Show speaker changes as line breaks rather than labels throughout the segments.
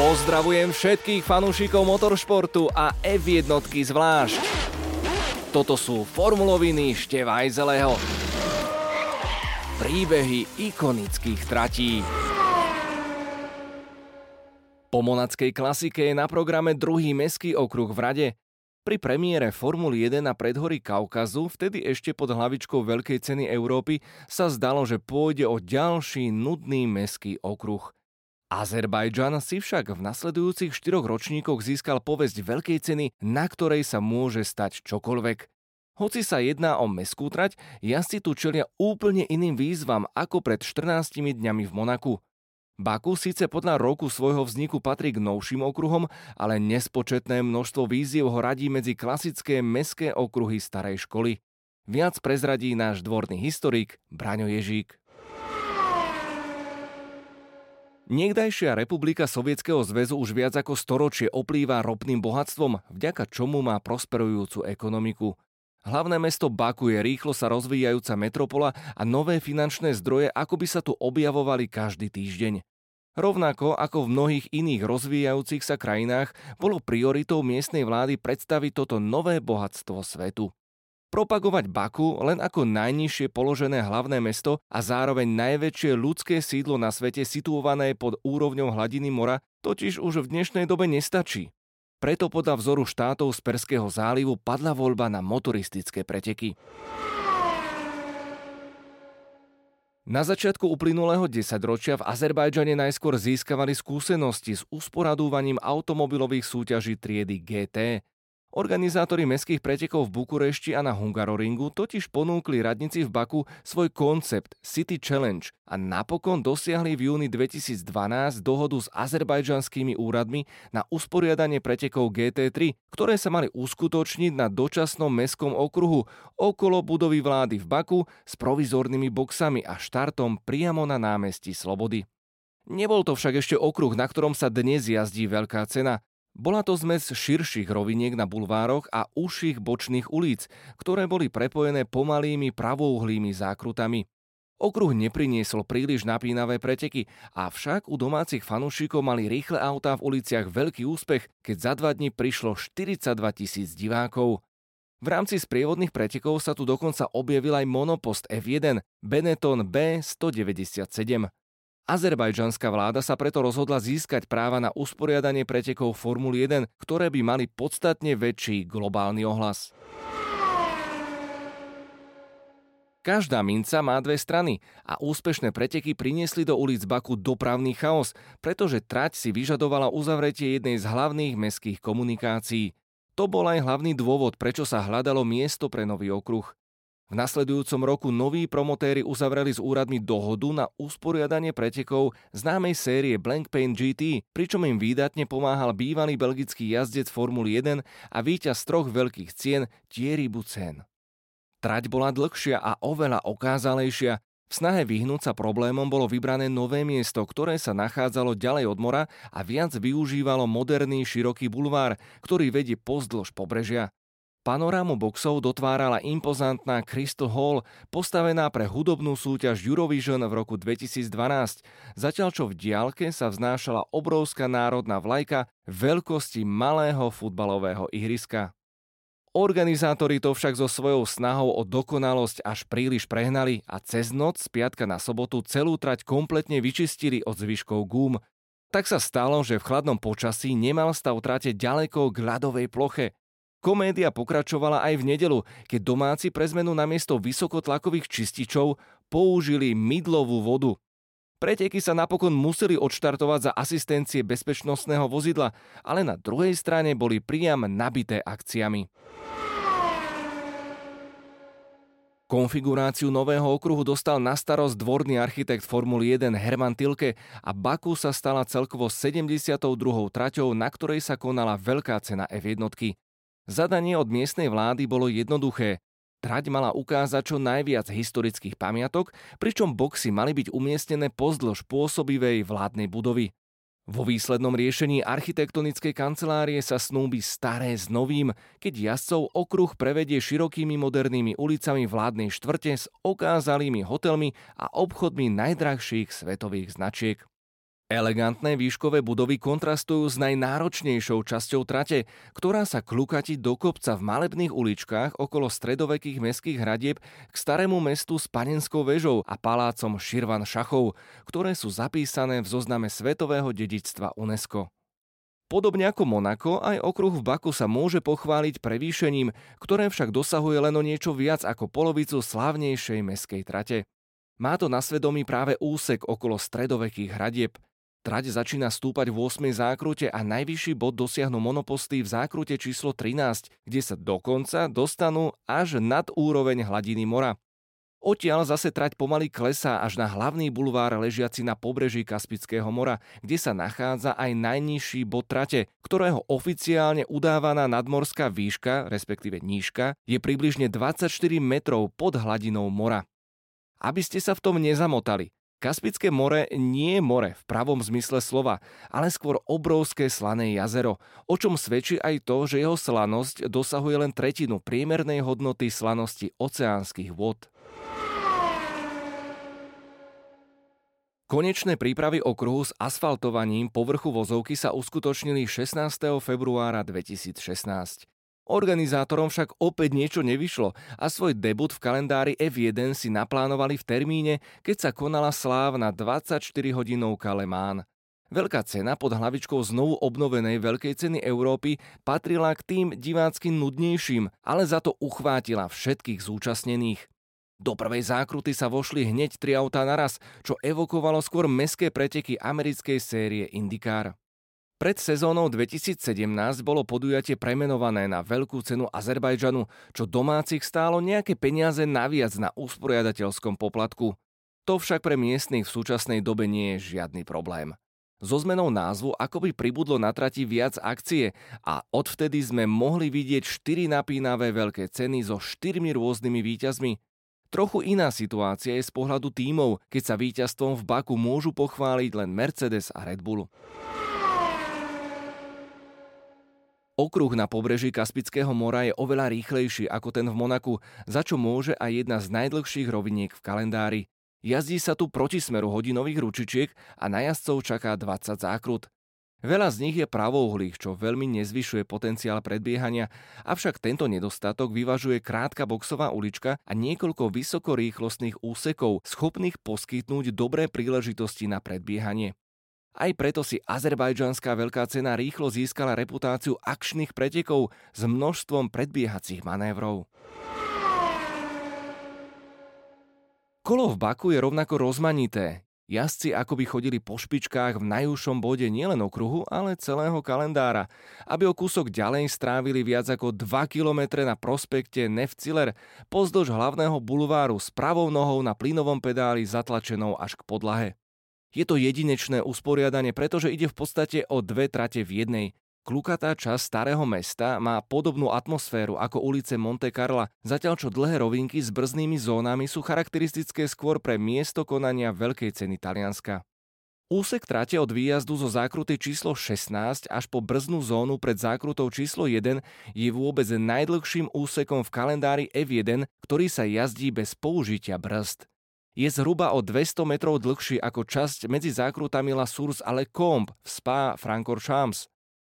Pozdravujem všetkých fanúšikov motoršportu a F1 zvlášť. Toto sú formuloviny Števajzeleho. Príbehy ikonických tratí. Po monackej klasike je na programe druhý meský okruh v Rade. Pri premiére Formuly 1 na predhorí Kaukazu, vtedy ešte pod hlavičkou Veľkej ceny Európy, sa zdalo, že pôjde o ďalší nudný meský okruh – Azerbajdžan si však v nasledujúcich štyroch ročníkoch získal povesť veľkej ceny, na ktorej sa môže stať čokoľvek. Hoci sa jedná o meskú trať, jazdci tu čelia úplne iným výzvam ako pred 14 dňami v Monaku. Baku síce podľa roku svojho vzniku patrí k novším okruhom, ale nespočetné množstvo víziev ho radí medzi klasické meské okruhy starej školy. Viac prezradí náš dvorný historik Braňo Ježík. Niekdajšia republika Sovietskeho zväzu už viac ako storočie oplýva ropným bohatstvom, vďaka čomu má prosperujúcu ekonomiku. Hlavné mesto Baku je rýchlo sa rozvíjajúca metropola a nové finančné zdroje ako by sa tu objavovali každý týždeň. Rovnako ako v mnohých iných rozvíjajúcich sa krajinách bolo prioritou miestnej vlády predstaviť toto nové bohatstvo svetu. Propagovať Baku len ako najnižšie položené hlavné mesto a zároveň najväčšie ľudské sídlo na svete situované pod úrovňou hladiny mora totiž už v dnešnej dobe nestačí. Preto podľa vzoru štátov z Perského zálivu padla voľba na motoristické preteky. Na začiatku uplynulého desaťročia v Azerbajdžane najskôr získavali skúsenosti s usporadúvaním automobilových súťaží triedy GT. Organizátori mestských pretekov v Bukurešti a na Hungaroringu totiž ponúkli radnici v Baku svoj koncept City Challenge a napokon dosiahli v júni 2012 dohodu s azerbajdžanskými úradmi na usporiadanie pretekov GT3, ktoré sa mali uskutočniť na dočasnom mestskom okruhu okolo budovy vlády v Baku s provizornými boxami a štartom priamo na námestí Slobody. Nebol to však ešte okruh, na ktorom sa dnes jazdí veľká cena. Bola to zmes širších roviniek na bulvároch a užších bočných ulic, ktoré boli prepojené pomalými pravouhlými zákrutami. Okruh nepriniesol príliš napínavé preteky, avšak u domácich fanúšikov mali rýchle autá v uliciach veľký úspech, keď za dva dní prišlo 42 tisíc divákov. V rámci sprievodných pretekov sa tu dokonca objavil aj monopost F1 Benetton B197. Azerbajdžanská vláda sa preto rozhodla získať práva na usporiadanie pretekov Formuly 1, ktoré by mali podstatne väčší globálny ohlas. Každá minca má dve strany a úspešné preteky priniesli do ulic Baku dopravný chaos, pretože trať si vyžadovala uzavretie jednej z hlavných mestských komunikácií. To bol aj hlavný dôvod, prečo sa hľadalo miesto pre nový okruh. V nasledujúcom roku noví promotéri uzavreli s úradmi dohodu na usporiadanie pretekov známej série Blank Paint GT, pričom im výdatne pomáhal bývalý belgický jazdec Formuly 1 a víťaz troch veľkých cien Thierry Bucen. Trať bola dlhšia a oveľa okázalejšia. V snahe vyhnúť sa problémom bolo vybrané nové miesto, ktoré sa nachádzalo ďalej od mora a viac využívalo moderný široký bulvár, ktorý vedie pozdĺž pobrežia. Panorámu boxov dotvárala impozantná Crystal Hall, postavená pre hudobnú súťaž Eurovision v roku 2012, zatiaľ čo v diálke sa vznášala obrovská národná vlajka veľkosti malého futbalového ihriska. Organizátori to však so svojou snahou o dokonalosť až príliš prehnali a cez noc z piatka na sobotu celú trať kompletne vyčistili od zvyškov gúm. Tak sa stalo, že v chladnom počasí nemal stav trate ďaleko k ľadovej ploche – Komédia pokračovala aj v nedelu, keď domáci pre zmenu namiesto vysokotlakových čističov použili mydlovú vodu. Preteky sa napokon museli odštartovať za asistencie bezpečnostného vozidla, ale na druhej strane boli priam nabité akciami. Konfiguráciu nového okruhu dostal na starosť dvorný architekt Formuly 1 Herman Tilke a Baku sa stala celkovo 72. traťou, na ktorej sa konala veľká cena F1. Zadanie od miestnej vlády bolo jednoduché. Trať mala ukázať čo najviac historických pamiatok, pričom boxy mali byť umiestnené pozdĺž pôsobivej vládnej budovy. Vo výslednom riešení architektonickej kancelárie sa snúbi staré s novým, keď jazdcov okruh prevedie širokými modernými ulicami vládnej štvrte s okázalými hotelmi a obchodmi najdrahších svetových značiek. Elegantné výškové budovy kontrastujú s najnáročnejšou časťou trate, ktorá sa klukati do kopca v malebných uličkách okolo stredovekých mestských hradieb k starému mestu s panenskou väžou a palácom Širvan Šachov, ktoré sú zapísané v zozname svetového dedičstva UNESCO. Podobne ako Monako, aj okruh v Baku sa môže pochváliť prevýšením, ktoré však dosahuje len o niečo viac ako polovicu slávnejšej meskej trate. Má to na svedomí práve úsek okolo stredovekých hradieb – Trať začína stúpať v 8. zákrute a najvyšší bod dosiahnu monoposty v zákrute číslo 13, kde sa dokonca dostanú až nad úroveň hladiny mora. Odtiaľ zase trať pomaly klesá až na hlavný bulvár ležiaci na pobreží Kaspického mora, kde sa nachádza aj najnižší bod trate, ktorého oficiálne udávaná nadmorská výška, respektíve nížka, je približne 24 metrov pod hladinou mora. Aby ste sa v tom nezamotali, Kaspické more nie je more v pravom zmysle slova, ale skôr obrovské slané jazero, o čom svedčí aj to, že jeho slanosť dosahuje len tretinu priemernej hodnoty slanosti oceánskych vod. Konečné prípravy okruhu s asfaltovaním povrchu vozovky sa uskutočnili 16. februára 2016. Organizátorom však opäť niečo nevyšlo a svoj debut v kalendári F1 si naplánovali v termíne, keď sa konala slávna 24-hodinovka Le Mans. Veľká cena pod hlavičkou znovu obnovenej Veľkej ceny Európy patrila k tým divácky nudnejším, ale za to uchvátila všetkých zúčastnených. Do prvej zákruty sa vošli hneď tri autá naraz, čo evokovalo skôr meské preteky americkej série IndyCar. Pred sezónou 2017 bolo podujatie premenované na Veľkú cenu Azerbajdžanu, čo domácich stálo nejaké peniaze naviac na usporiadateľskom poplatku. To však pre miestnych v súčasnej dobe nie je žiadny problém. So zmenou názvu akoby pribudlo na trati viac akcie a odvtedy sme mohli vidieť 4 napínavé veľké ceny so 4 rôznymi výťazmi. Trochu iná situácia je z pohľadu tímov, keď sa víťazstvom v Baku môžu pochváliť len Mercedes a Red Bull. Okruh na pobreží Kaspického mora je oveľa rýchlejší ako ten v Monaku, za čo môže aj jedna z najdlhších roviniek v kalendári. Jazdí sa tu proti smeru hodinových ručičiek a na jazdcov čaká 20 zákrut. Veľa z nich je pravouhlých, čo veľmi nezvyšuje potenciál predbiehania, avšak tento nedostatok vyvažuje krátka boxová ulička a niekoľko vysokorýchlostných úsekov, schopných poskytnúť dobré príležitosti na predbiehanie. Aj preto si azerbajdžanská veľká cena rýchlo získala reputáciu akčných pretekov s množstvom predbiehacích manévrov. Kolo v Baku je rovnako rozmanité. Jazdci akoby chodili po špičkách v najúžšom bode nielen okruhu, ale celého kalendára, aby o kúsok ďalej strávili viac ako 2 km na prospekte Nefciller pozdĺž hlavného bulváru s pravou nohou na plynovom pedáli zatlačenou až k podlahe. Je to jedinečné usporiadanie, pretože ide v podstate o dve trate v jednej. Klukatá časť starého mesta má podobnú atmosféru ako ulice Monte Carla, zatiaľ čo dlhé rovinky s brznými zónami sú charakteristické skôr pre miesto konania Veľkej ceny Talianska. Úsek trate od výjazdu zo zákruty číslo 16 až po brznú zónu pred zákrutou číslo 1 je vôbec najdlhším úsekom v kalendári F1, ktorý sa jazdí bez použitia brzd je zhruba o 200 metrov dlhší ako časť medzi zákrutami La Source a Le Combe v Spa Francorchamps.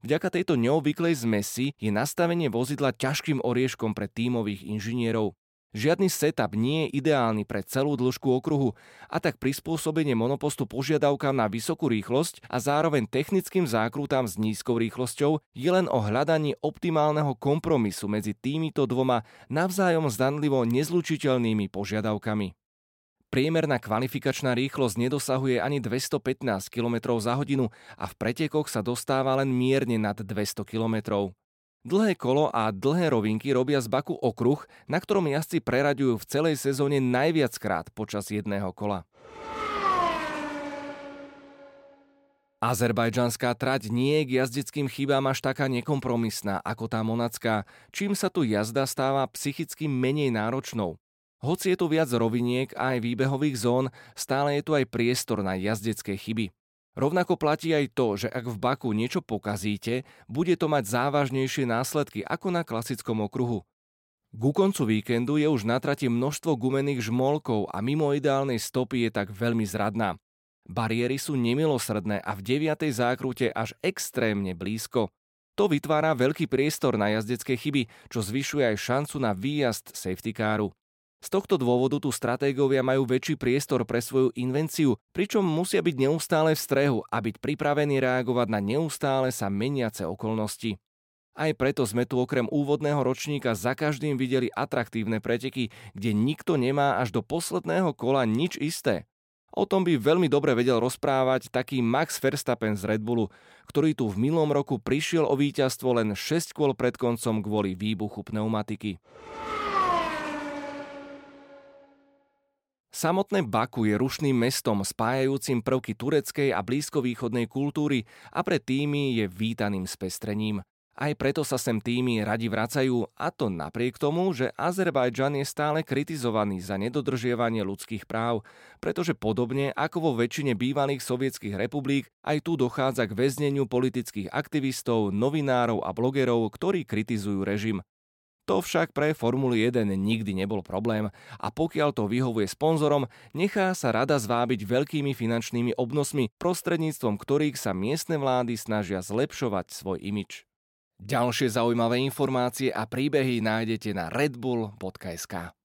Vďaka tejto neobvyklej zmesi je nastavenie vozidla ťažkým orieškom pre tímových inžinierov. Žiadny setup nie je ideálny pre celú dĺžku okruhu a tak prispôsobenie monopostu požiadavkám na vysokú rýchlosť a zároveň technickým zákrutám s nízkou rýchlosťou je len o hľadaní optimálneho kompromisu medzi týmito dvoma navzájom zdanlivo nezlučiteľnými požiadavkami. Priemerná kvalifikačná rýchlosť nedosahuje ani 215 km za hodinu a v pretekoch sa dostáva len mierne nad 200 km. Dlhé kolo a dlhé rovinky robia z Baku okruh, na ktorom jazdci preraďujú v celej sezóne najviackrát počas jedného kola. Azerbajdžanská trať nie je k jazdeckým chybám až taká nekompromisná ako tá monacká, čím sa tu jazda stáva psychicky menej náročnou. Hoci je tu viac roviniek a aj výbehových zón, stále je tu aj priestor na jazdecké chyby. Rovnako platí aj to, že ak v Baku niečo pokazíte, bude to mať závažnejšie následky ako na klasickom okruhu. Ku koncu víkendu je už na trati množstvo gumených žmolkov a mimo ideálnej stopy je tak veľmi zradná. Bariéry sú nemilosrdné a v 9. zákrute až extrémne blízko. To vytvára veľký priestor na jazdecké chyby, čo zvyšuje aj šancu na výjazd safety caru. Z tohto dôvodu tu stratégovia majú väčší priestor pre svoju invenciu, pričom musia byť neustále v strehu a byť pripravení reagovať na neustále sa meniace okolnosti. Aj preto sme tu okrem úvodného ročníka za každým videli atraktívne preteky, kde nikto nemá až do posledného kola nič isté. O tom by veľmi dobre vedel rozprávať taký Max Verstappen z Red Bullu, ktorý tu v minulom roku prišiel o víťazstvo len 6 kôl pred koncom kvôli výbuchu pneumatiky. Samotné Baku je rušným mestom spájajúcim prvky tureckej a blízkovýchodnej kultúry a pre týmy je vítaným spestrením. Aj preto sa sem týmy radi vracajú, a to napriek tomu, že Azerbajdžan je stále kritizovaný za nedodržiavanie ľudských práv, pretože podobne ako vo väčšine bývalých sovietských republik, aj tu dochádza k väzneniu politických aktivistov, novinárov a blogerov, ktorí kritizujú režim. To však pre Formulu 1 nikdy nebol problém a pokiaľ to vyhovuje sponzorom, nechá sa rada zvábiť veľkými finančnými obnosmi, prostredníctvom ktorých sa miestne vlády snažia zlepšovať svoj imič. Ďalšie zaujímavé informácie a príbehy nájdete na redbull.sk.